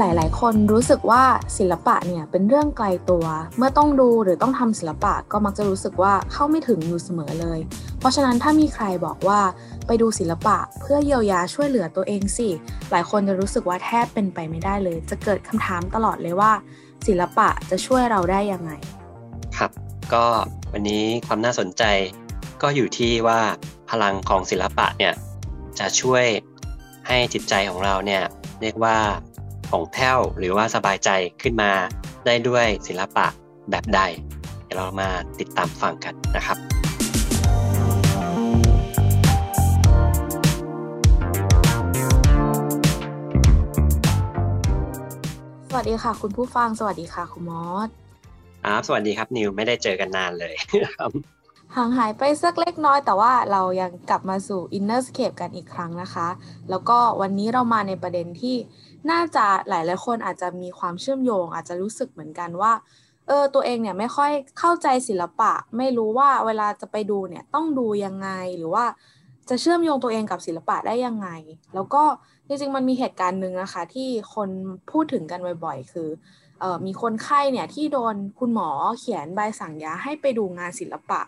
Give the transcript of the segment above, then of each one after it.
หลาย ๆ คนรู้สึกว่าศิลปะเนี่ยเป็นเรื่องไกลตัว เมื่อต้องดูหรือต้องทำศิลปะก็มักจะรู้สึกว่าเข้าไม่ถึงอยู่เสมอเลย เพราะฉะนั้นถ้ามีใครบอกว่าไปดูศิลปะเพื่อเยียวยาช่วยเหลือตัวเองสิ หลายคนจะรู้สึกว่าแทบเป็นไปไม่ได้เลย จะเกิดคำถามตลอดเลยว่า ศิลปะจะช่วยเราได้ยังไง ครับ ก็วันนี้ความน่าสนใจ ก็อยู่ที่ว่าพลังของศิลปะเนี่ยจะช่วยให้จิตใจของเราเนี่ยเรียกว่า ผ่องแผ้วหรือว่าสบายใจขึ้นมาได้ด้วยศิลปะแบบใด เดี๋ยวเรามาติดตามฟังกันนะครับสวัสดีค่ะ คุณผู้ฟังสวัสดีค่ะคุณมอสครับสวัสดีครับนิวไม่ได้เจอกันนานเลยห่างหายไปสักเล็กน้อย แต่ว่าเรายังกลับมาสู่ Innerscape กันอีกครั้งนะคะ แล้วก็วันนี้เรามาในประเด็นที่ น่าจะหลายหลายคนอาจจะมีความเชื่อมโยง อาจจะรู้สึกเหมือนกันว่าเออตัวเองเนี่ยไม่ค่อยเข้าใจศิลปะ ไม่รู้ว่าเวลาจะไปดูเนี่ยต้องดูยังไงหรือว่าจะเชื่อมโยงตัวเองกับศิลปะได้ยังไง แล้วก็จริงๆมันมีเหตุการณ์หนึ่งนะคะที่คนพูดถึงกันบ่อยๆ คือเออมีคนไข้เนี่ยที่โดนคุณหมอเขียนใบสั่งยาให้ไปดูงานศิลปะ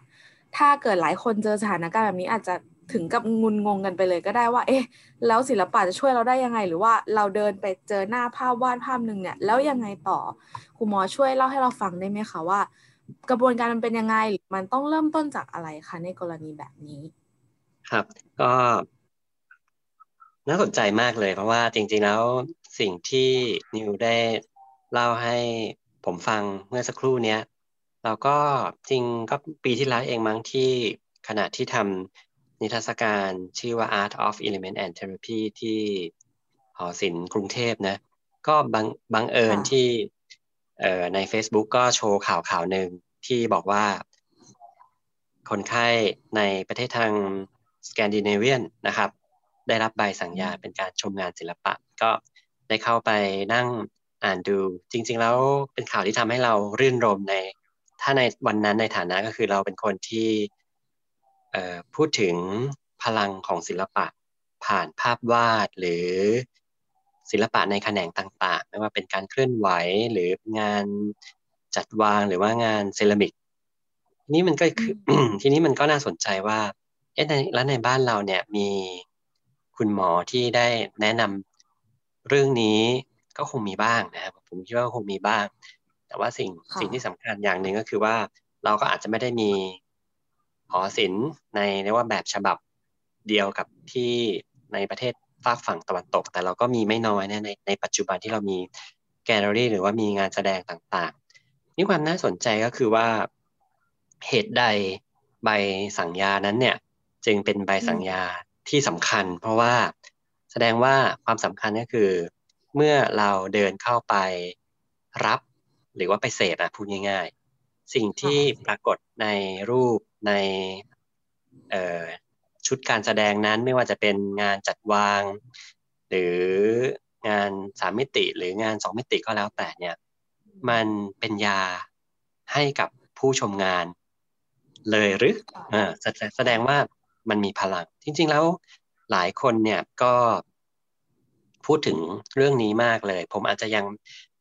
ถ้าเกิดหลายคนเจอสถานการณ์แบบนี้อาจจะ ถึงกับงุนงงกันไปเลยก็ได้ว่า เอ๊ะ แล้วศิลปะจะช่วยเราได้ยังไง หรือว่าเราเดินไปเจอหน้าภาพวาดภาพหนึ่งเนี่ย แล้วยังไงต่อครูหมอช่วยเล่าให้เราฟังได้ไหมคะว่า กระบวนการมันเป็นยังไงมันต้องเริ่มต้นจากอะไรคะในกรณีแบบนี้ ครับก็ น่าสนใจมากเลยเพราะว่าจริง ๆแล้วสิ่งที่นิวได้เล่าให้ผมฟังเมื่อสักครู่เนี้ยเราก็จริงก็ปีที่แล้วเองมั้งที่ขณะที่ทำ นิทรรศการชื่อว่า Art of Element and Therapy ที่หอศิลป์กรุงเทพนะ ก็บังบังเอิญที่เอ่อใน Facebook ก็โชว์ข่าวข่าวหนึ่งที่บอกว่า คนไข้ในประเทศทางสแกนดิเนเวียนนะครับ ได้รับใบสั่งยาเป็นการชมงานศิลปะ ก็ได้เข้าไปนั่งอ่านดู จริง ๆ แล้วเป็นข่าวที่ทำให้เรารื่นรมใน ถ้าในวันนั้นในฐานะก็คือเราเป็นคนที่ พูดถึงพลังของศิลปะผ่านภาพวาดหรือศิลปะในแขนงต่างๆ ไม่ว่าเป็นการเคลื่อนไหวหรืองานจัดวางหรือว่างานเซรามิก นี่มันก็คือทีนี้มันก็น่าสนใจว่าเอ๊ะแล้วในบ้านเราเนี่ยมีคุณหมอที่ได้แนะนำเรื่องนี้ก็คงมีบ้างนะครับผมคิดว่าคงมีบ้าง แต่ว่าสิ่งสิ่งที่สำคัญอย่างหนึ่งก็คือว่าเราก็อาจจะไม่ได้มี หอศิลป์ในเรียกว่าแบบฉบับเดียวกับที่ในประเทศฝากฝั่งตะวันตก แต่เราก็มีไม่น้อยในในปัจจุบันที่เรามีแกลเลอรี่หรือว่ามีงานแสดงต่างๆ นี่ความน่าสนใจก็คือว่าเหตุใดใบสั่งยานั้นเนี่ยจึงเป็นใบสั่งยาที่สำคัญ เพราะว่าแสดงว่าความสำคัญก็คือ เมื่อเราเดินเข้าไปรับ หรือว่าไปเสพนะพูดง่ายๆ สิ่งที่ปรากฏในรูปในชุดการแสดงนั้นไม่ว่าจะเป็นงานจัดวาง หรืองานสามมิติหรืองานสองมิติก็แล้วแต่เนี่ยมันเป็นยาให้กับผู้ชมงานเลยหรืออ่าแสดงว่ามันมีพลัง จริง ๆ แล้วหลายคนเนี่ยก็พูดถึงเรื่องนี้มากเลย ผมอาจจะยัง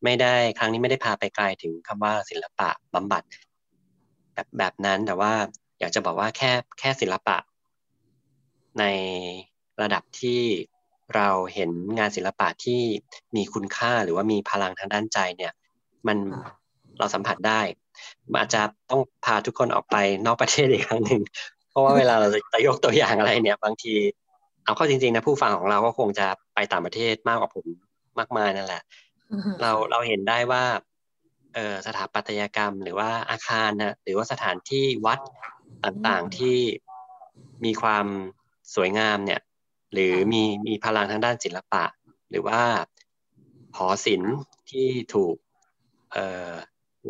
ไม่ได้ครั้งนี้ไม่ได้พาไปไกลถึงคำว่าศิลปะบำบัดแบบแบบนั้นแต่ว่าอยากจะบอกว่าแค่แค่ศิลปะ ในระดับที่เราเห็นงานศิลปะที่มีคุณค่าหรือว่ามีพลังทางด้านใจเนี่ยมันเราสัมผัสได้อาจจะต้องพาทุกคนออกไปนอกประเทศอีกครั้งหนึ่งเพราะว่าเวลาเราจะยกตัวอย่างอะไรเนี่ย บางที เอาเข้าจริงๆนะผู้ฟังของเราก็คงจะไปต่างประเทศมากกว่าผมมากมายนั่นแหละ เราเราเห็นได้ว่าเอ่อสถาปัตยกรรม หรือว่าอาคารนะหรือว่าสถานที่วัดต่างๆที่มีความสวยงามเนี่ย หรือมีมีพลังทางด้านศิลปะ หรือว่าหอศิลป์ที่ถูกเอ่อ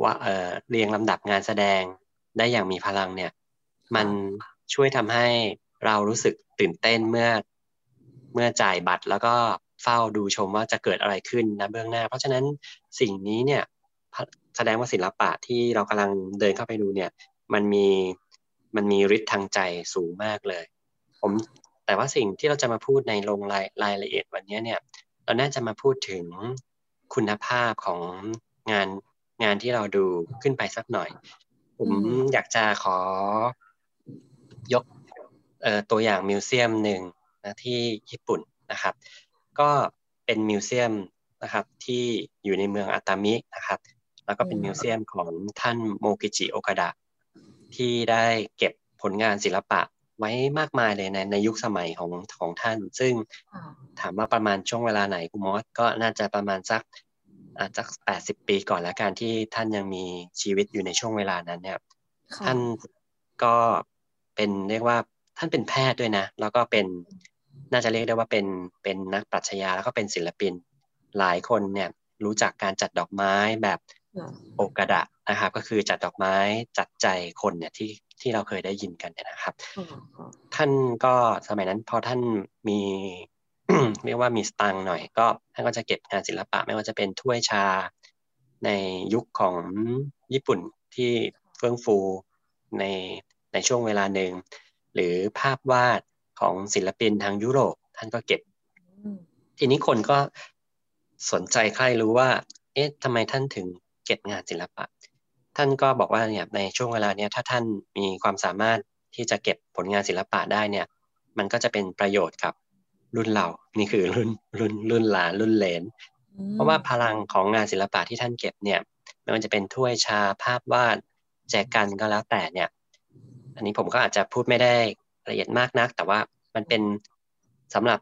ว่าเอ่อเรียงลำดับงานแสดงได้อย่างมีพลังเนี่ย มันช่วยทำให้เรารู้สึกตื่นเต้นเมื่อเมื่อจ่ายบัตรแล้วก็ เฝ้าดูชมว่าจะเกิดอะไรขึ้นนะเบื้องหน้า เพราะฉะนั้นสิ่งนี้เนี่ยแสดงว่าศิลปะที่เรากำลังเดินเข้าไปดูเนี่ย มันมีมันมีฤทธิ์ทางใจสูงมากเลย ผมแต่ว่าสิ่งที่เราจะมาพูดในลงรายรายละเอียดวันนี้เนี่ย เราน่าจะมาพูดถึงคุณภาพของงานงานที่เราดูขึ้นไปสักหน่อย ผมอยากจะขอยกตัวอย่างมิวเซียมหนึ่งนะที่ญี่ปุ่นนะครับ ก็เป็นมิวเซียมนะครับที่อยู่ในเมืองอาตามินะครับ แล้วก็เป็นมิวเซียมของท่านโมกิจิโอกาดะที่ได้เก็บผลงานศิลปะไว้มากมายเลยในในยุคสมัยของของท่าน ซึ่งถามว่าประมาณช่วงเวลาไหนคุณมอสก็น่าจะประมาณสักอาจจะแปดสิบปีก่อนแล้วการที่ท่านยังมีชีวิตอยู่ในช่วงเวลานั้นเนี่ยท่านก็เป็นเรียกว่าท่านเป็นแพทย์ด้วยนะ แล้วก็เป็น น่าจะเรียกได้ว่าเป็นเป็นนักปรัชญาแล้วก็เป็นศิลปินหลายคนเนี่ยรู้จักการจัดดอกไม้แบบโอกระดะนะครับ ก็คือจัดดอกไม้จัดใจคนเนี่ยที่ที่เราเคยได้ยินกันเนี่ยนะครับ ท่านก็สมัยนั้นพอท่านมีเรียกว่ามีสตังหน่อย ก็ท่านก็จะเก็บงานศิลปะ ไม่ว่าจะเป็นถ้วยชาในยุคของญี่ปุ่นที่เฟื่องฟูในในช่วงเวลาหนึ่งหรือภาพวาด ของศิลปินทางยุโรป ท่านก็เก็บ ทีนี้คนก็สนใจใครรู้ว่า เอ๊ะทำไมท่านถึงเก็บงานศิลปะ ท่านก็บอกว่าเนี่ยในช่วงเวลาเนี้ยถ้าท่านมีความสามารถที่จะเก็บผลงานศิลปะได้เนี่ย มันก็จะเป็นประโยชน์กับรุ่นเรา นี่คือรุ่นรุ่นรุ่นหลานรุ่นเลน เพราะว่าพลังของงานศิลปะที่ท่านเก็บเนี่ยไม่ว่าจะเป็นถ้วยชาภาพวาดแจกันก็แล้วแต่เนี่ย อันนี้ผมก็อาจจะพูดไม่ได้ละเอียดมากนัก แต่ว่า มันเป็นสำหรับ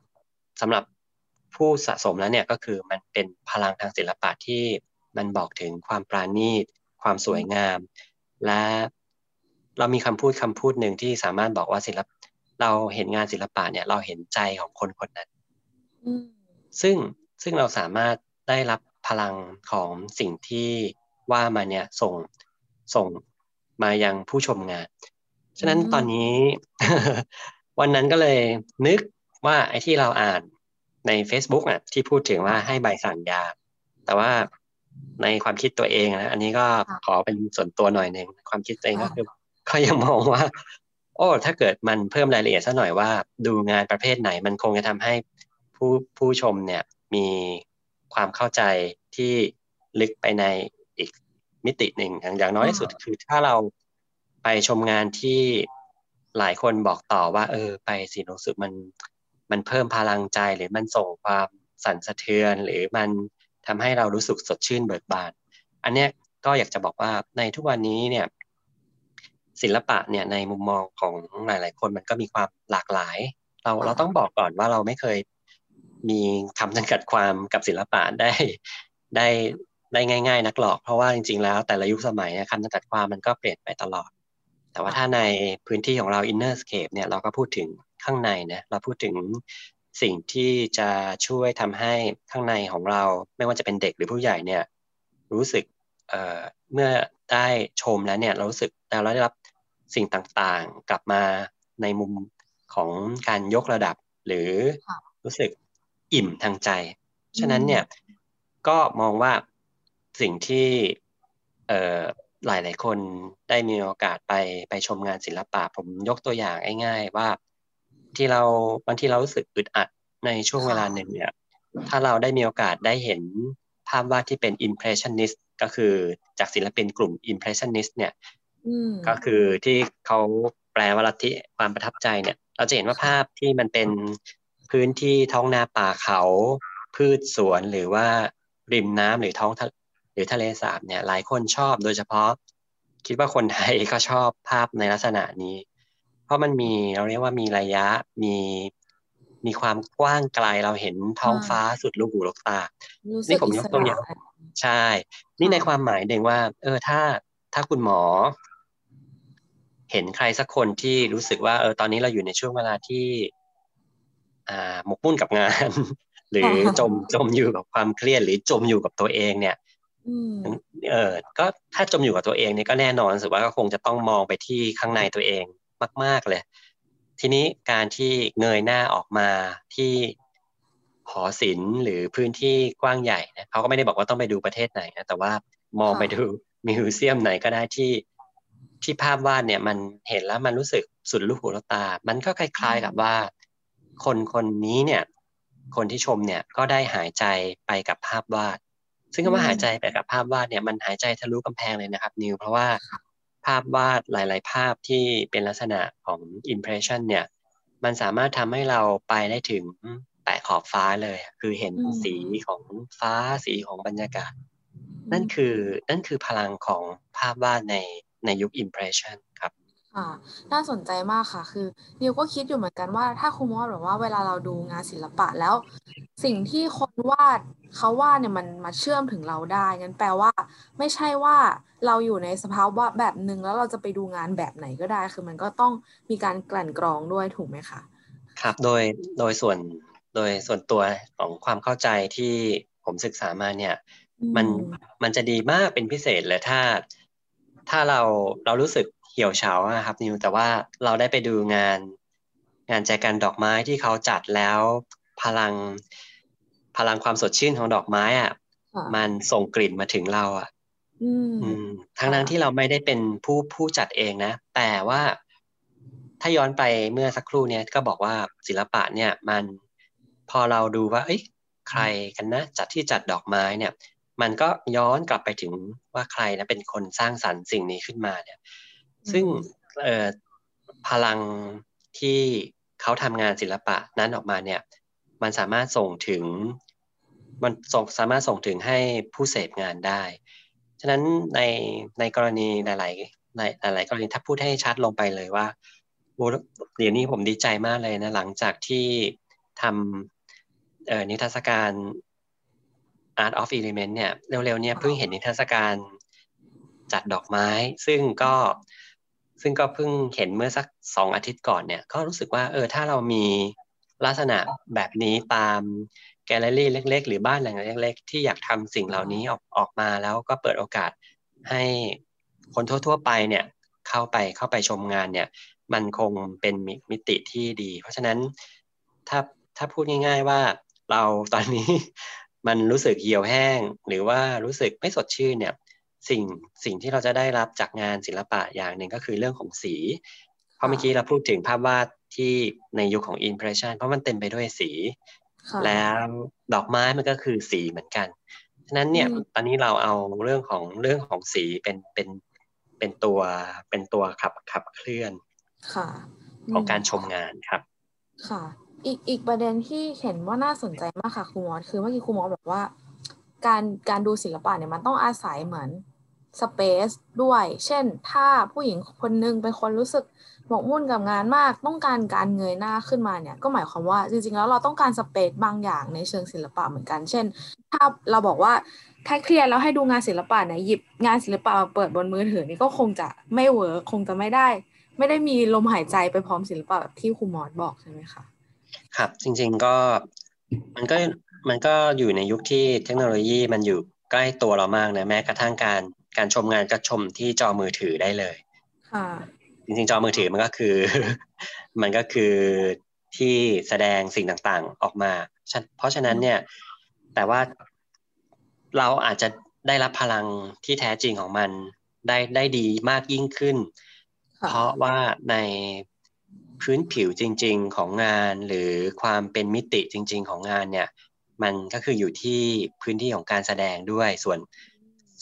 สำหรับผู้สะสมแล้วเนี่ยก็คือมันเป็นพลังทางศิลปะที่มันบอกถึงความปราณีต ความสวยงาม และเรามีคำพูดคำพูดหนึ่งที่สามารถบอกว่าศิลปเราเห็นงานศิลปะเนี่ยเราเห็นใจของคนคนนั้นซึ่งซึ่งเราสามารถได้รับพลังของสิ่งที่ว่ามาเนี่ยส่งส่งมายังผู้ชมงาน ฉะนั้นตอนนี้ วันนั้นก็เลยนึกว่าไอ้ที่เราอ่านใน Facebook อะที่พูดถึงว่าให้ใบสั่งยา แต่ว่าในความคิดตัวเองนะอันนี้ก็ขอเป็นส่วนตัวหน่อยหนึ่งความคิดตัวเองก็คือเขายังมองว่า โอ้ ถ้าเกิดมันเพิ่มรายละเอียดซะหน่อยว่า ดูงานประเภทไหนมันคงจะทำให้ผู้ผู้ชมเนี่ยมีความเข้าใจที่ลึกไปในอีกมิติหนึ่งอย่างอย่างน้อยที่สุดคือถ้าเราไปชมงานที่ หลายคนบอกต่อว่า เออ ไปสิรู้สึกมันมันเพิ่มพลังใจหรือมันส่งความสั่นสะเทือน หรือมันทำให้เรารู้สึกสดชื่นเบิกบาน อันเนี้ยก็อยากจะบอกว่าในทุกวันนี้เนี่ยศิลปะเนี่ยในมุมมองของหลาย ๆ คนมันก็มีความหลากหลาย เราเราต้องบอกก่อนว่าเราไม่เคยมีคำจำกัดความกับศิลปะได้ได้ได้ง่าย ๆ นักหรอก เพราะว่าจริง ๆ แล้วแต่ละยุคสมัยคำจำกัดความมันก็เปลี่ยนไปตลอด แต่ว่าถ้าในพื้นที่ของเรา inner scape เนี่ยเราก็พูดถึงข้างในนะเราพูดถึงสิ่งที่จะช่วยทำให้ข้างในของเราไม่ว่าจะเป็นเด็กหรือผู้ใหญ่เนี่ยรู้สึกเเมื่อได้ชมแล้วเนี่ยเรารู้สึกเราได้รับสิ่งต่างๆ กลับมาในมุมของการยกระดับหรือรู้สึกอิ่มทางใจ ฉะนั้นเนี่ยก็มองว่าสิ่งที่ หลายหลายคนได้มีโอกาสไปไปชมงานศิลปะ ผมยกตัวอย่างง่ายๆว่าที่เราบางทีเรารู้สึกอึดอัดในช่วงเวลาหนึ่งเนี่ย ถ้าเราได้มีโอกาสได้เห็นภาพวาดที่เป็น impressionist ก็คือจากศิลปินกลุ่ม impressionist เนี่ยก็คือที่เขาแปลว่าลัทธิความประทับใจเนี่ย เราจะเห็นว่าภาพที่มันเป็นพื้นที่ท้องนาป่าเขา พืชสวนหรือว่าริมน้ำหรือท้อง หรือทะเลสาบเนี่ยหลายคนชอบโดยเฉพาะ คิดว่าคนไทยก็ชอบภาพในลักษณะนี้ราะมันมีเราเรียกว่ามีระยะมีมีความกว้างไกลเราเห็นท้องฟ้าสุดลูกหูลูกตา นี่ผมยกตัวอย่างใช่ นี่ในความหมายเดงว่า เออถ้าถ้าคุณหมอ เห็นใครสักคนที่รู้สึกว่าเออตอนนี้เราอยู่ในช่วงเวลาที่ อ่าหมกมุ่นกับงาน หรือจมจมอยู่กับความเครียดหรือจมอยู่กับตัวเองเนี่ย เออก็ถ้าจมอยู่กับตัวเองเนี่ยก็แน่นอนสุดว่าก็คงจะต้องมองไปที่ข้างในตัวเองมาก ๆเลย ทีนี้การที่เงยหน้าออกมาที่หอศิลป์หรือพื้นที่กว้างใหญ่นะเขาก็ไม่ได้บอกว่าต้องไปดูประเทศไหนนะแต่ว่ามองไปดูมิวเซียมไหนก็ได้ที่ที่ภาพวาดเนี่ยมันเห็นแล้วมันรู้สึกสุดลูกหูลูกตา มันก็คล้าย ๆกับว่า คนคนนี้เนี่ย คนที่ชมเนี่ยก็ได้หายใจไปกับภาพวาด ซึ่งคำว่าหายใจไปกับภาพวาดเนี่ยมันหายใจทะลุกำแพงเลยนะครับ นิวเพราะว่าภาพวาดหลาย ๆ ภาพที่เป็นลักษณะของ impression เนี่ย มันสามารถทำให้เราไปได้ถึงแตะขอบฟ้าเลย คือเห็นสีของฟ้าสีของบรรยากาศ นั่นคือนั่นคือพลังของภาพวาดในในยุค impression ครับค่ะ น่าสนใจมากค่ะ คือนิวก็คิดอยู่เหมือนกันว่า ถ้าคุณมอแบบว่าเวลาเราดูงานศิลปะแล้ว สิ่งที่คนวาดเขาวาดเนี่ยมันมาเชื่อมถึงเราได้งั้นแปลว่า ไม่ใช่ว่าเราอยู่ในสภาวะแบบหนึ่งแล้วเราจะไปดูงานแบบไหนก็ได้ คือมันก็ต้องมีการกลั่นกรองด้วยถูกไหมคะครับโดยโดยส่วนโดยส่วนตัวของความเข้าใจที่ผมศึกษามาเนี่ย มันมันจะดีมากเป็นพิเศษเลยถ้า ถ้าเราเรารู้สึก เหี่ยวเฉานะครับนิวแต่ว่าเราได้ไปดูงาน งานแจกันดอกไม้ที่เขาจัดแล้ว พลังพลังความสดชื่นของดอกไม้อะมันส่งกลิ่นมาถึงเราอะทั้งนั้นที่เราไม่ได้เป็นผู้ผู้จัดเองนะ แต่ว่าถ้าย้อนไปเมื่อสักครู่เนี้ยก็บอกว่าศิลปะเนี่ยมันพอเราดูว่าเอ้ยใครกันนะจัดที่จัดดอกไม้เนี่ย มันก็ย้อนกลับไปถึงว่าใครนะเป็นคนสร้างสรรค์สิ่งนี้ขึ้นมาเนี่ย ซึ่งพลังที่เขาทำงานศิลปะนั้นออกมาเนี่ยมันสามารถส่งถึงมันส่งสามารถส่งถึงให้ผู้เสพงานได้ ฉะนั้นในในกรณีหลายๆในหลายกรณีถ้าพูดให้ชัดลงไปเลยว่าเดี๋ยวนี้ผมดีใจมากเลยนะหลังจากที่ทำนิทรรศการ Art of Element เนี่ยเร็วๆเนี่ยเพิ่งเห็นนิทรรศการจัดดอกไม้ ซึ่งก็ ซึ่งก็เพิ่งเห็นเมื่อสักสองอาทิตย์ก่อนเนี่ยก็รู้สึกว่าเออถ้าเรามีลักษณะแบบนี้ตามแกลเลอรี่เล็ก ๆ หรือบ้านหลังเล็ก ๆ ที่อยากทำสิ่งเหล่านี้ออกออกมาแล้วก็เปิดโอกาสให้คนทั่ว ๆ ไปเนี่ยเข้าไปเข้าไปชมงานเนี่ยมันคงเป็นมิติที่ดี เพราะฉะนั้นถ้าถ้าพูดง่าย ๆว่าเราตอนนี้มันรู้สึกเหี่ยวแห้ง หรือว่ารู้สึกไม่สดชื่นเนี่ย สิ่งสิ่งที่เราจะได้รับจากงานศิลปะอย่างหนึ่งก็คือเรื่องของสี เพราะเมื่อกี้เราพูดถึงภาพวาดที่ในยุคขของ impression เพราะมันเต็มไปด้วยสี แล้วดอกไม้มันก็คือสีเหมือนกันฉะนั้นเนี่ยตอนนี้เราเอาเรื่องของเรื่องของสีเป็นเป็นเป็นตัวเป็นตัวขับขับเคลื่อนค่ะของการชมงานครับ ค่ะ อีกอีกประเด็นที่เห็นว่าน่าสนใจมากค่ะครูมอสคือเมื่อกี้ครูมอสบอกว่า การการดูศิลปะเนี่ยมันต้องอาศัยเหมือน สเปซด้วย เช่น ถ้าผู้หญิงคนนึงเป็นคนรู้สึกหมกมุ่นกับงานมาก ต้องการการเงยหน้าขึ้นมาเนี่ย ก็หมายความว่าจริงๆ แล้วเราต้องการสเปซบางอย่างในเชิงศิลปะเหมือนกัน เช่น ถ้าเราบอกว่าถ้าเครียดแล้วให้ดูงานศิลปะเนี่ยหยิบงานศิลปะมาเปิดบนมือถือนี่ก็คงจะไม่เวิร์คคงจะไม่ได้ ไม่ได้มีลมหายใจไปพร้อมศิลปะแบบที่ครูมอสบอกใช่ไหมคะครับจริงๆก็มันก็มันก็อยู่ในยุคที่เทคโนโลยีมันอยู่ใกล้ตัวเรามากนะแม้กระทั่งการ การชมงานก็ชมที่จอมือถือได้เลยค่ะจริงๆจอมือถือมันก็คือ มันก็คือที่แสดงสิ่งต่างๆออกมา เพราะฉะนั้นเนี่ย แต่ว่าเราอาจจะได้รับพลังที่แท้จริงของมันได้ได้ดีมากยิ่งขึ้น เพราะว่าในพื้นผิวจริง ๆของงานหรือความเป็นมิติจริง ๆ ของงานเนี่ย มันก็คืออยู่ที่พื้นที่ของการแสดงด้วยส่วน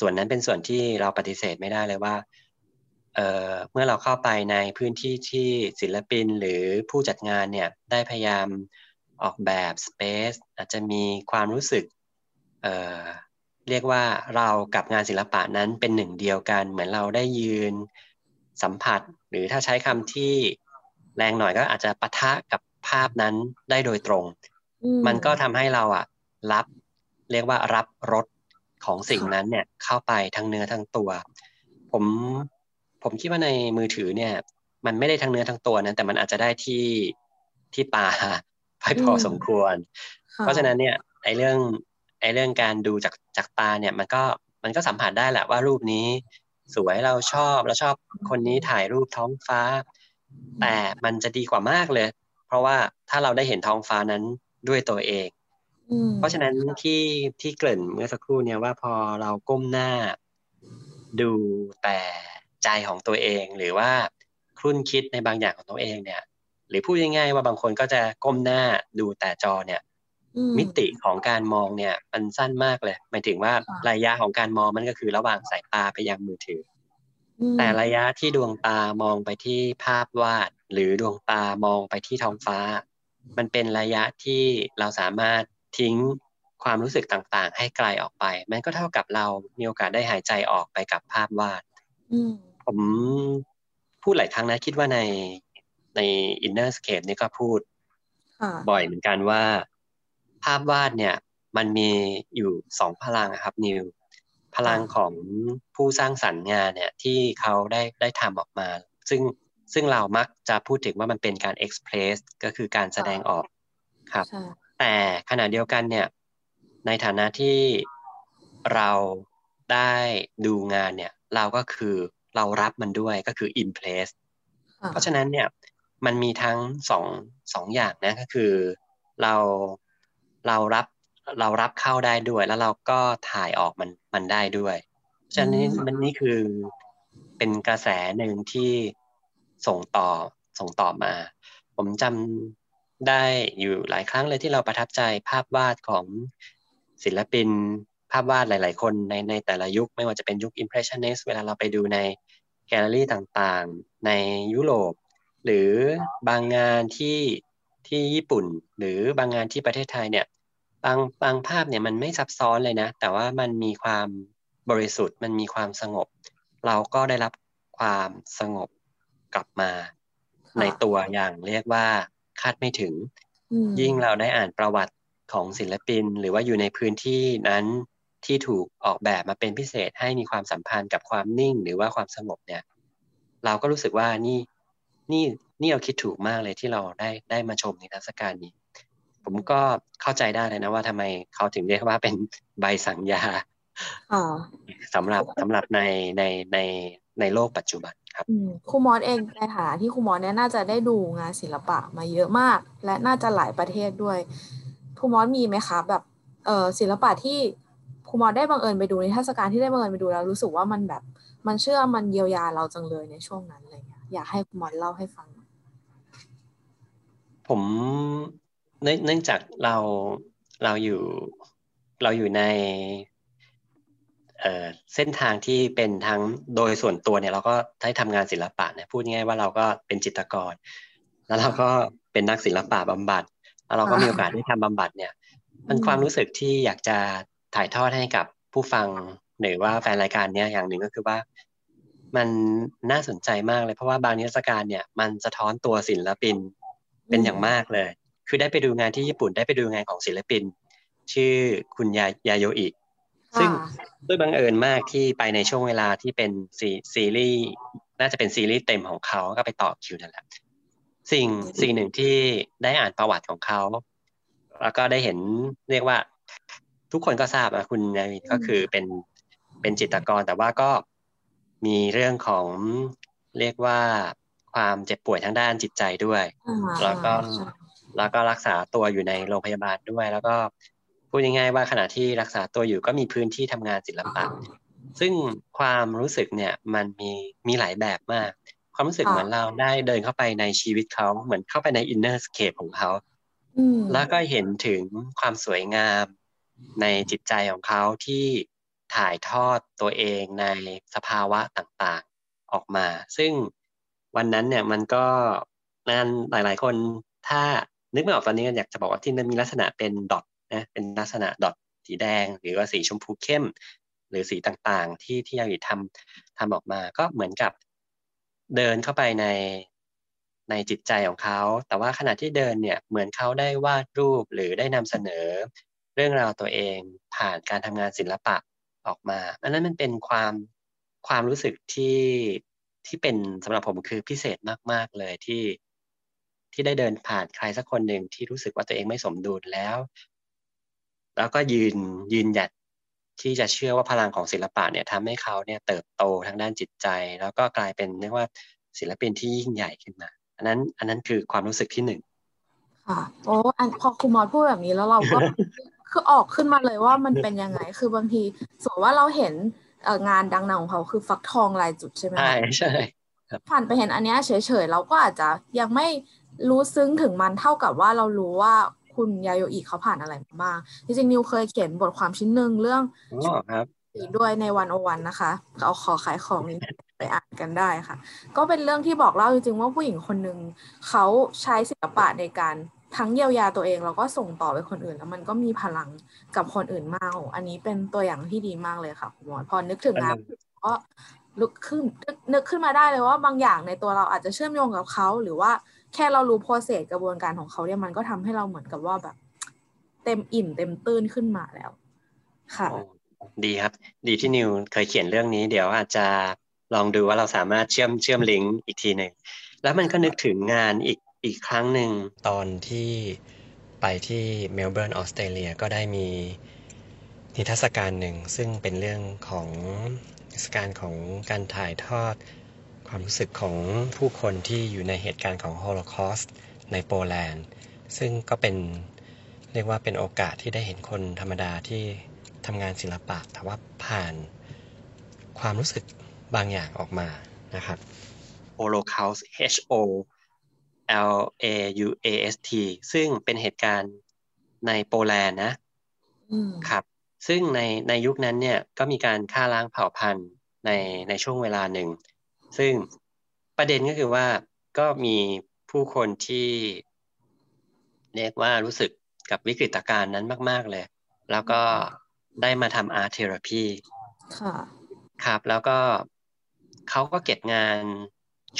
ส่วนนั้นเป็นส่วนที่เราปฏิเสธไม่ได้เลยว่าเเมื่อเราเข้าไปในพื้นที่ที่ศิลปินหรือผู้จัดงานเนี่ยได้พยายามออกแบบสเปซอาจจะมีความรู้สึกเเรียกว่าเรากับงานศิลปะนั้นเป็นหนึ่งเดียวกัน เหมือนเราได้ยืนสัมผัส หรือถ้าใช้คำที่แรงหน่อยก็อาจจะปะทะกับภาพนั้นได้โดยตรง มันก็ทำให้เราอะรับ เรียกว่ารับรส ของสิ่งนั้นเนี่ยเข้าไปทั้งเนื้อทั้งตัว ผมผมคิดว่าในมือถือเนี่ย มันไม่ได้ทั้งเนื้อทั้งตัวนะแต่มันอาจจะได้ที่ที่ตาไปพอสมควร เพราะฉะนั้นเนี่ยไอ้เรื่องไอ้เรื่องการดูจากจากตาเนี่ยมันก็มันก็สัมผัสได้แหละว่ารูปนี้ สวยเราชอบเราชอบคนนี้ถ่ายรูปท้องฟ้า แต่มันจะดีกว่ามากเลย เพราะว่าถ้าเราได้เห็นท้องฟ้านั้นด้วยตัวเอง เพราะฉะนั้นที่ที่เกริ่นเมื่อสักครู่เนี่ยว่าพอเราก้มหน้าดูแต่ใจของตัวเองหรือว่าครุ่นคิดในบางอย่างของตัวเองเนี่ย หรือพูดง่ายๆว่าบางคนก็จะก้มหน้าดูแต่จอเนี่ยมิติของการมองเนี่ย มันสั้นมากเลยหมายถึงว่าระยะของการมองมันก็คือระหว่างสายตาไปยังมือถือ แต่ระยะที่ดวงตามองไปที่ภาพวาด หรือดวงตามองไปที่ท้องฟ้า มันเป็นระยะที่เราสามารถ ทิ้งความรู้สึกต่างๆ ให้ไกลออกไป มันก็เท่ากับเรามีโอกาสได้หายใจออกไปกับภาพวาดผมพูดหลายครั้งนะคิดว่าในใน inner scape นี่ก็พูดบ่อยเหมือนกันว่า ภาพวาดเนี่ย มันมีอยู่สองพลังครับนิวพลังของผู้สร้างสรรค์งานเนี่ยที่เขาได้ได้ทำออกมา ซึ่งซึ่งเรามักจะพูดถึงว่ามันเป็นการเอ็กซ์เพรสก็คือการแสดงออกครับ แต่ขณะเดียวกันเนี่ยในฐานะที่เราได้ดูงานเนี่ยเราก็คือเรารับมันด้วยก็คืออินเพลสเพราะฉะนั้นเนี่ยมันมีทั้งสองสองอย่างนะก็คือเราเรารับเรารับเข้าได้ด้วย แล้วเราก็ถ่ายออกมันมันได้ด้วยฉะนั้นมันนี่คือเป็นกระแสหนึ่งที่ส่งต่อส่งต่อมา ผมจำ ได้อยู่หลายครั้งเลยที่เราประทับใจภาพวาดของศิลปินภาพวาดหลาย ๆ คนในในแต่ละยุค ไม่ว่าจะเป็นยุค Impressionist เวลาเราไปดูในแกลเลอรี่ต่างๆ ในยุโรป หรือบางงานที่ที่ญี่ปุ่น หรือบางงานที่ประเทศไทยเนี่ยบางบางภาพเนี่ยมันไม่ซับซ้อนเลยนะ แต่ว่ามันมีความบริสุทธิ์มันมีความสงบ เราก็ได้รับความสงบกลับมา ในตัวอย่างเรียกว่า คาดไม่ถึง ยิ่งเราได้อ่านประวัติของศิลปิน หรือว่าอยู่ในพื้นที่นั้นที่ถูกออกแบบมาเป็นพิเศษให้มีความสัมพันธ์กับความนิ่งหรือว่าความสงบเนี่ย เราก็รู้สึกว่านี่นี่นี่เราคิดถูกมากเลยที่เราได้ได้มาชมในเทศกาลนี้ ผมก็เข้าใจได้เลยนะว่าทำไมเขาถึงเรียกว่าเป็นใบสั่งยาสำหรับสำหรับในในในในโลกปัจจุบัน ครับครูมอสเองในฐานะที่ครูมอสเนี่ยน่าจะได้ดูงานศิลปะมาเยอะมาก และน่าจะหลายประเทศด้วยครูมอสมีไหมคะแบบเออศิลปะที่ครูมอสได้บังเอิญไปดูในเทศกาลที่ได้บังเอิญไปดูแล้วรู้สึกว่ามันแบบมันเชื่อมันเยียวยาเราจังเลยในช่วงนั้นอะไรเงี้ยอยากให้ครูมอสเล่าให้ฟัง ผมเนื่องจากเราเราอยู่เราอยู่ใน เส้นทางที่เป็นทั้งโดยส่วนตัวเนี่ยเราก็ได้ทำงานศิลปะเนี่ยพูดง่ายว่าเราก็เป็นจิตรกร แล้วเราก็เป็นนักศิลปะบำบัดแล้วเราก็มีโอกาสได้ทำบำบัดเนี่ยมันความรู้สึกที่อยากจะถ่ายทอดให้กับผู้ฟังหรือว่าแฟนรายการเนี้ยอย่างหนึ่งก็คือว่า มันน่าสนใจมากเลยเพราะว่าบางนิทรรศการเนี่ย มันสะท้อนตัวศิลปินเป็นอย่างมากเลย คือได้ไปดูงานที่ญี่ปุ่นได้ไปดูงานของศิลปิน ชื่อคุณยายาโยอิ ซึ่งด้วยบังเอิญมากที่ไปในช่วงเวลาที่เป็นซีซีรีส์น่าจะเป็นซีรีส์เต็มของเขาก็ไปต่อคิวนั่นแหละสิ่งสิ่งหนึ่งที่ได้อ่านประวัติของเขา แล้วก็ได้เห็นเรียกว่า ทุกคนก็ทราบนะคุณยายก็คือเป็นเป็นจิตรกรแต่ว่าก็มีเรื่องของเรียกว่าความเจ็บป่วยทางด้านจิตใจด้วย แล้วก็แล้วก็รักษาตัวอยู่ในโรงพยาบาลด้วย แล้วก็ พูดง่ายๆว่าขณะที่รักษาตัวอยู่ก็มีพื้นที่ทำงานศิลปะ ซึ่งความรู้สึกเนี่ยมันมีมีหลายแบบมาก ความรู้สึกเหมือนเราได้เดินเข้าไปในชีวิตเขาเหมือนเข้าไปใน innerscape ของเขาแล้วก็เห็นถึงความสวยงามในจิตใจของเขาที่ถ่ายทอดตัวเองในสภาวะต่างๆออกมา ซึ่งวันนั้นเนี่ยมันก็นั่นหลาย ๆ คนถ้านึกไม่ออกตอนนี้อยากจะบอกว่าที่นั้นมีลักษณะเป็นดอท นะเป็นลักษณะดอทสีแดง หรือว่าสีชมพูเข้ม หรือสีต่างๆ ที่ที่ยาวิทำทำออกมา ก็เหมือนกับเดินเข้าไปในในจิตใจของเขา แต่ว่าขณะที่เดินเนี่ยเหมือนเขาได้วาดรูปหรือได้นำเสนอ เรื่องราวตัวเองผ่านการทำงานศิลปะออกมาอันนั้นมันเป็นความความรู้สึกที่ที่เป็นสำหรับผมคือพิเศษมาก ๆเลยที่ที่ได้เดินผ่านใครสักคนหนึ่งที่รู้สึกว่าตัวเองไม่สมดุลแล้ว แล้วก็ยืนยืนหยัดที่จะเชื่อว่าพลังของศิลปะเนี่ยทำให้เขาเนี่ยเติบโตทางด้านจิตใจ แล้วก็กลายเป็นเรียกว่าศิลปินที่ยิ่งใหญ่ขึ้นมาอันนั้นอันนั้นคือความรู้สึกที่หนึ่งค่ะโอ้อันพอคุณมอสพูดแบบนี้แล้วเราก็คือออกขึ้นมาเลยว่ามันเป็นยังไง คือบางทีสมมติว่าเราเห็นงานดังๆของเขาคือฟักทองลายจุดใช่ไหมใช่ใช่ผ่านไปเห็นอันนี้เฉยๆเราก็อาจจะยังไม่รู้ซึ้งถึงมันเท่ากับว่าเรารู้ว่า คุณยาโยอิเขาผ่านอะไรมาบ้างจริงๆนิวเคยเขียนบทความชิ้นหนึ่งเรื่องด้วยในวันโอวันนะคะเอาขอขายของนี้ไปอ่านกันได้ค่ะ ก็เป็นเรื่องที่บอกเล่าจริงๆว่าผู้หญิงคนหนึ่งเขาใช้ศิลปะในการทั้งเยียวยาตัวเองแล้วก็ส่งต่อไปคนอื่น แล้วมันก็มีพลังกับคนอื่นมากอันนี้เป็นตัวอย่างที่ดีมากเลยค่ะคุณหมอพอนึกถึงนะก็ลุกขึ้นนึกขึ้นมาได้เลยว่าบางอย่างในตัวเราอาจจะเชื่อมโยงกับเขาหรือว่า แค่เรารู้โปรเซสกระบวนการของเขาเนี่ยมันก็ทำให้เราเหมือนกับว่าแบบ เต็มอิ่มเต็มตื้นขึ้นมาแล้ว ค่ะดีครับ ดีที่นิวเคยเขียนเรื่องนี้ เดี๋ยวอาจจะลองดูว่าเราสามารถเชื่อมเชื่อมลิงก์อีกทีหนึ่งแล้วมันก็นึกถึงงานอีกอีกครั้งหนึ่งตอนที่ไปที่เมลเบิร์นออสเตรเลียก็ได้มีนิทรรศการหนึ่งซึ่งเป็นเรื่องของนิทรรศการของการถ่ายทอด ความรู้สึกของผู้คนที่อยู่ในเหตุการณ์ของโฮโลคอสต์ในโปแลนด์ ซึ่งก็เป็นเรียกว่าเป็นโอกาสที่ได้เห็นคนธรรมดาที่ทำงานศิลปะแต่ว่าผ่านความรู้สึกบางอย่างออกมานะครับ Holocaust H O L A U A S T ซึ่งเป็นเหตุการณ์ในโปแลนด์นะครับ ซึ่งในในยุคนั้นเนี่ยก็มีการฆ่าล้างเผ่าพันธุ์ในในช่วงเวลาหนึ่ง ซึ่งประเด็นก็คือว่าก็มีผู้คนที่เรียกว่ารู้สึกกับวิกฤตการณ์นั้นมาก ๆ เลย แล้วก็ได้มาทำ art therapy ค่ะครับแล้วก็เขาก็เก็บงาน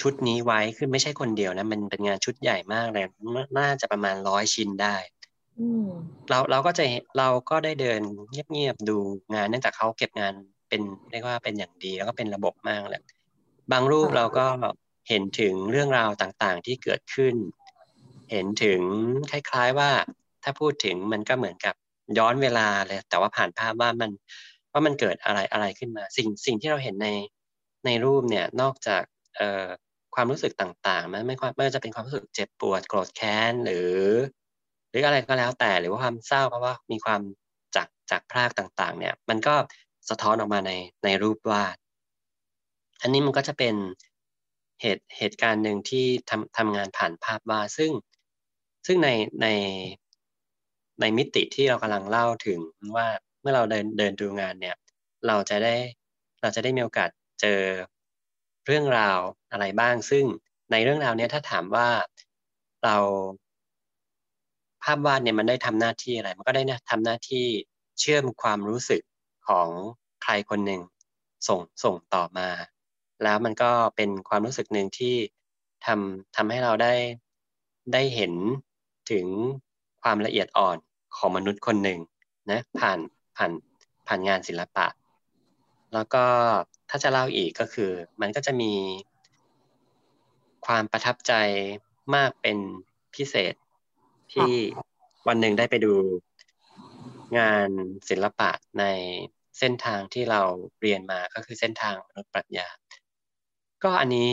ชุดนี้ไว้คือไม่ใช่คนเดียวนะ มันเป็นงานชุดใหญ่มากเลยน่าจะประมาณร้อยชิ้นได้เราเราก็จะเราก็ได้เดินเงียบๆดูงาน เนื่องจากเขาเก็บงานเป็นเรียกว่าเป็นอย่างดีแล้วก็เป็นระบบมากเลย บางรูปเราก็เห็นถึงเรื่องราวต่างๆที่เกิดขึ้น เห็นถึงคล้ายๆว่าถ้าพูดถึงมันก็เหมือนกับย้อนเวลาเลยแต่ว่าผ่านภาพว่ามันว่ามันเกิดอะไรอะไรขึ้นมา สิ่งสิ่งที่เราเห็นในในรูปเนี่ยนอกจากเอ่อความรู้สึกต่างๆมันไม่ไม่ว่าจะเป็นความรู้สึกเจ็บปวดโกรธแค้นหรือ หรืออะไรก็แล้วแต่หรือว่าความเศร้าเพราะว่ามีความจากจากพรากต่างๆ เนี่ย มันก็สะท้อนออกมาในในรูปวาด อันนี้มันก็จะเป็นเหตุเหตุการณ์หนึ่งที่ทำทำงานผ่านภาพวาดซึ่งซึ่งในในในมิติที่เรากำลังเล่าถึงว่าเมื่อเราเดินเดินดูงานเนี่ย เราจะได้เราจะได้มีโอกาสเจอเรื่องราวอะไรบ้าง ซึ่งในเรื่องราวนี้ถ้าถามว่าเราภาพวาดเนี่ยมันได้ทำหน้าที่อะไร มันก็ได้นะทำหน้าที่เชื่อมความรู้สึกของใครคนหนึ่งส่งส่งต่อมา แล้วมันก็เป็นความรู้สึกหนึ่งที่ทำทำให้เราได้ได้เห็นถึงความละเอียดอ่อนของมนุษย์คนหนึ่งนะผ่านผ่านผ่านงานศิลปะ แล้วก็ถ้าจะเล่าอีกก็คือ มันก็จะมีความประทับใจมากเป็นพิเศษ ที่วันหนึ่งได้ไปดูงานศิลปะในเส้นทางที่เราเรียนมาก็คือเส้นทางมนุษย์ปรัชญา ก็อันนี้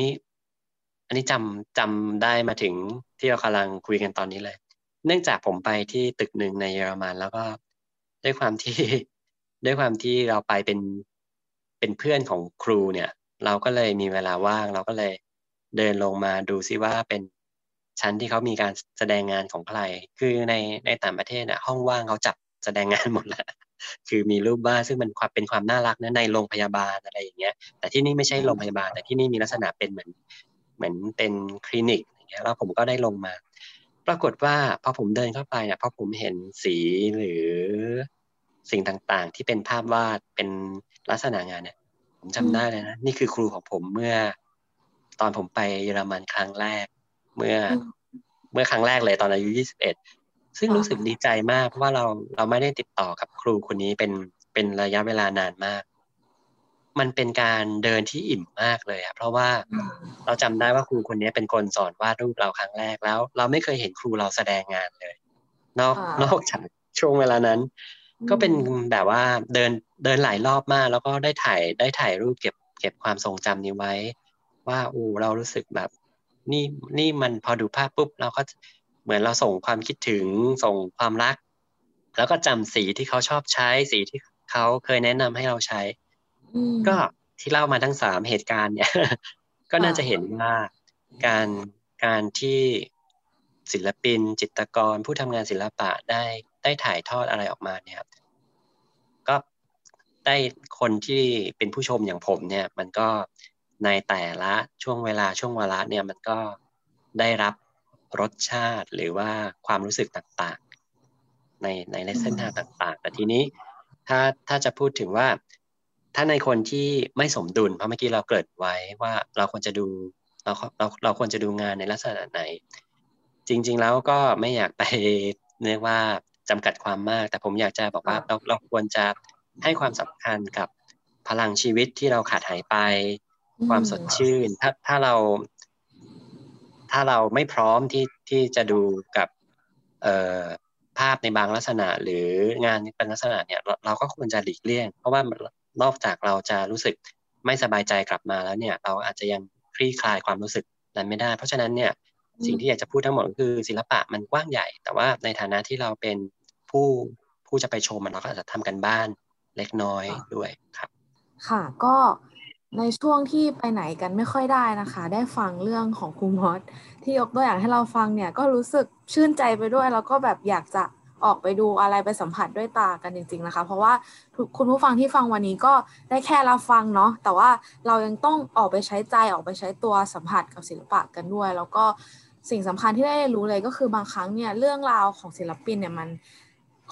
อันนี้จำจำได้มาถึงที่เรากำลังคุยกันตอนนี้เลย เนื่องจากผมไปที่ตึกหนึ่งในเยอรมัน แล้วก็ด้วยความที่ด้วยความที่เราไปเป็นเป็นเพื่อนของครูเนี่ย เราก็เลยมีเวลาว่าง เราก็เลยเดินลงมาดูซิว่าเป็นชั้นที่เขามีการแสดงงานของใคร คือในในต่างประเทศอะห้องว่างเขาจับแสดงงานหมดแล้ว คือมีรูปบ้านซึ่งมันความเป็นความน่ารักนะในโรงพยาบาลอะไรอย่างเงี้ย แต่ที่นี่ไม่ใช่โรงพยาบาล แต่ที่นี่มีลักษณะเป็นเหมือนเหมือนเป็นคลินิกอย่างเงี้ยแล้วผมก็ได้ลงมา ปรากฏว่าพอผมเดินเข้าไปเนี่ยพอผมเห็นสีหรือสิ่งต่างๆ ที่เป็นภาพวาดเป็นลักษณะงานเนี่ย ผมจำได้เลยนะนี่คือครูของผมเมื่อ ตอนผมไปเยอรมันครั้งแรก เมื่อ เมื่อครั้งแรกเลยตอนอายุยี่สิบเอ็ด ซึ่งรู้สึกดีใจมาก เพราะว่าเราเราไม่ได้ติดต่อกับครูคนนี้เป็นเป็นระยะเวลานานมาก มันเป็นการเดินที่อิ่มมากเลยอะเพราะว่าเราจำได้ว่าครูคนนี้เป็นคนสอนวาดรูปเราครั้งแรกแล้ว เราไม่เคยเห็นครูเราแสดงงานเลย นอกนอกจากช่วงเวลานั้น ก็เป็นแบบว่าเดินเดินหลายรอบมาก แล้วก็ได้ถ่ายได้ถ่ายรูปเก็บเก็บความทรงจำนี้ไว้ ว่าอู้เรารู้สึกแบบนี่นี่มันพอดูภาพปุ๊บเราก็ เหมือนเราส่งความคิดถึงส่งความรัก แล้วก็จำสีที่เขาชอบใช้สีที่เขาเคยแนะนำให้เราใช้ ก็ที่เล่ามาทั้งสามเหตุการณ์เนี่ย ก็น่าจะเห็นว่าการการที่ศิลปิน จิตรกร ผู้ทำงานศิลปะได้ได้ถ่ายทอดอะไรออกมาเนี่ยก็ได้คนที่เป็นผู้ชมอย่างผมเนี่ย มันก็ในแต่ละช่วงเวลาช่วงเวลาเนี่ยมันก็ได้รับ รสชาติหรือว่าความรู้สึกต่างๆ ในในเส้นทางต่างๆ แต่ทีนี้ถ้าถ้าจะพูดถึงว่า ถ้าในคนที่ไม่สมดุลเพราะเมื่อกี้เราเกิดไว้ว่าเราควรจะดูเราเราเราควรจะดูงานในลักษณะไหน จริง ๆ แล้วก็ไม่อยากไปเรียกว่าจำกัดความมาก แต่ผมอยากจะบอกว่าเราเราควรจะให้ความสำคัญกับพลังชีวิตที่เราขาดหายไป ความสดชื่น ถ้าถ้าเรา ถ้าเราไม่พร้อมที่ที่จะดูกับเอ่อภาพในบางลักษณะหรืองานเป็นลักษณะเนี่ยเราก็ควรจะหลีกเลี่ยง เพราะว่านอกจากเราจะรู้สึกไม่สบายใจกลับมาแล้วเนี่ยเราอาจจะยังคลี่คลายความรู้สึกนั้นไม่ได้ เพราะฉะนั้นเนี่ยสิ่งที่อยากจะพูดทั้งหมดคือศิลปะมันกว้างใหญ่ แต่ว่าในฐานะที่เราเป็นผู้ผู้จะไปชมมันเราก็อาจจะทำกันบ้านเล็กน้อยด้วยครับ ค่ะก็ ในช่วงที่ไปไหนกันไม่ค่อยได้นะคะ ได้ฟังเรื่องของครูมอสที่ยกตัวอย่างให้เราฟังเนี่ยก็รู้สึกชื่นใจไปด้วย แล้วก็แบบอยากจะออกไปดูอะไรไปสัมผัสด้วยตากันจริง ๆนะคะ เพราะว่าคุณผู้ฟังที่ฟังวันนี้ก็ได้แค่รับฟังเนาะแต่ว่าเรายังต้องออกไปใช้ใจออกไปใช้ตัวสัมผัสกับศิลปะกันด้วย แล้วก็สิ่งสำคัญที่ได้รู้เลยก็คือบางครั้งเนี่ยเรื่องราวของศิลปินเนี่ยมัน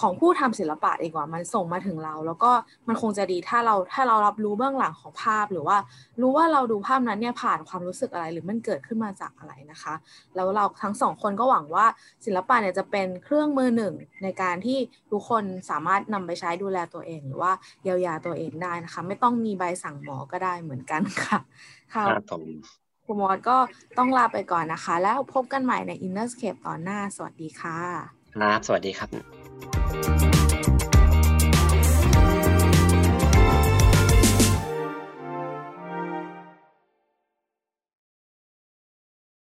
ของผู้ทำศิลปะดีกว่า มันส่งมาถึงเรา แล้วก็มันคงจะดีถ้าเราถ้าเรารับรู้เบื้องหลังของภาพ หรือว่ารู้ว่าเราดูภาพนั้นเนี่ยผ่านความรู้สึกอะไร หรือมันเกิดขึ้นมาจากอะไรนะคะ แล้วเราทั้งสองคนก็หวังว่าศิลปะเนี่ยจะเป็นเครื่องมือหนึ่งในการที่ทุกคนสามารถนำไปใช้ดูแลตัวเอง หรือว่าเยียวยาตัวเองได้นะคะ ไม่ต้องมีใบสั่งหมอก็ได้เหมือนกันค่ะค่ะคุณมอสก็ต้องลาไปก่อนนะคะ แล้วพบกันใหม่ใน Innerscape ตอนหน้า สวัสดีค่ะครับสวัสดีครับ Bye.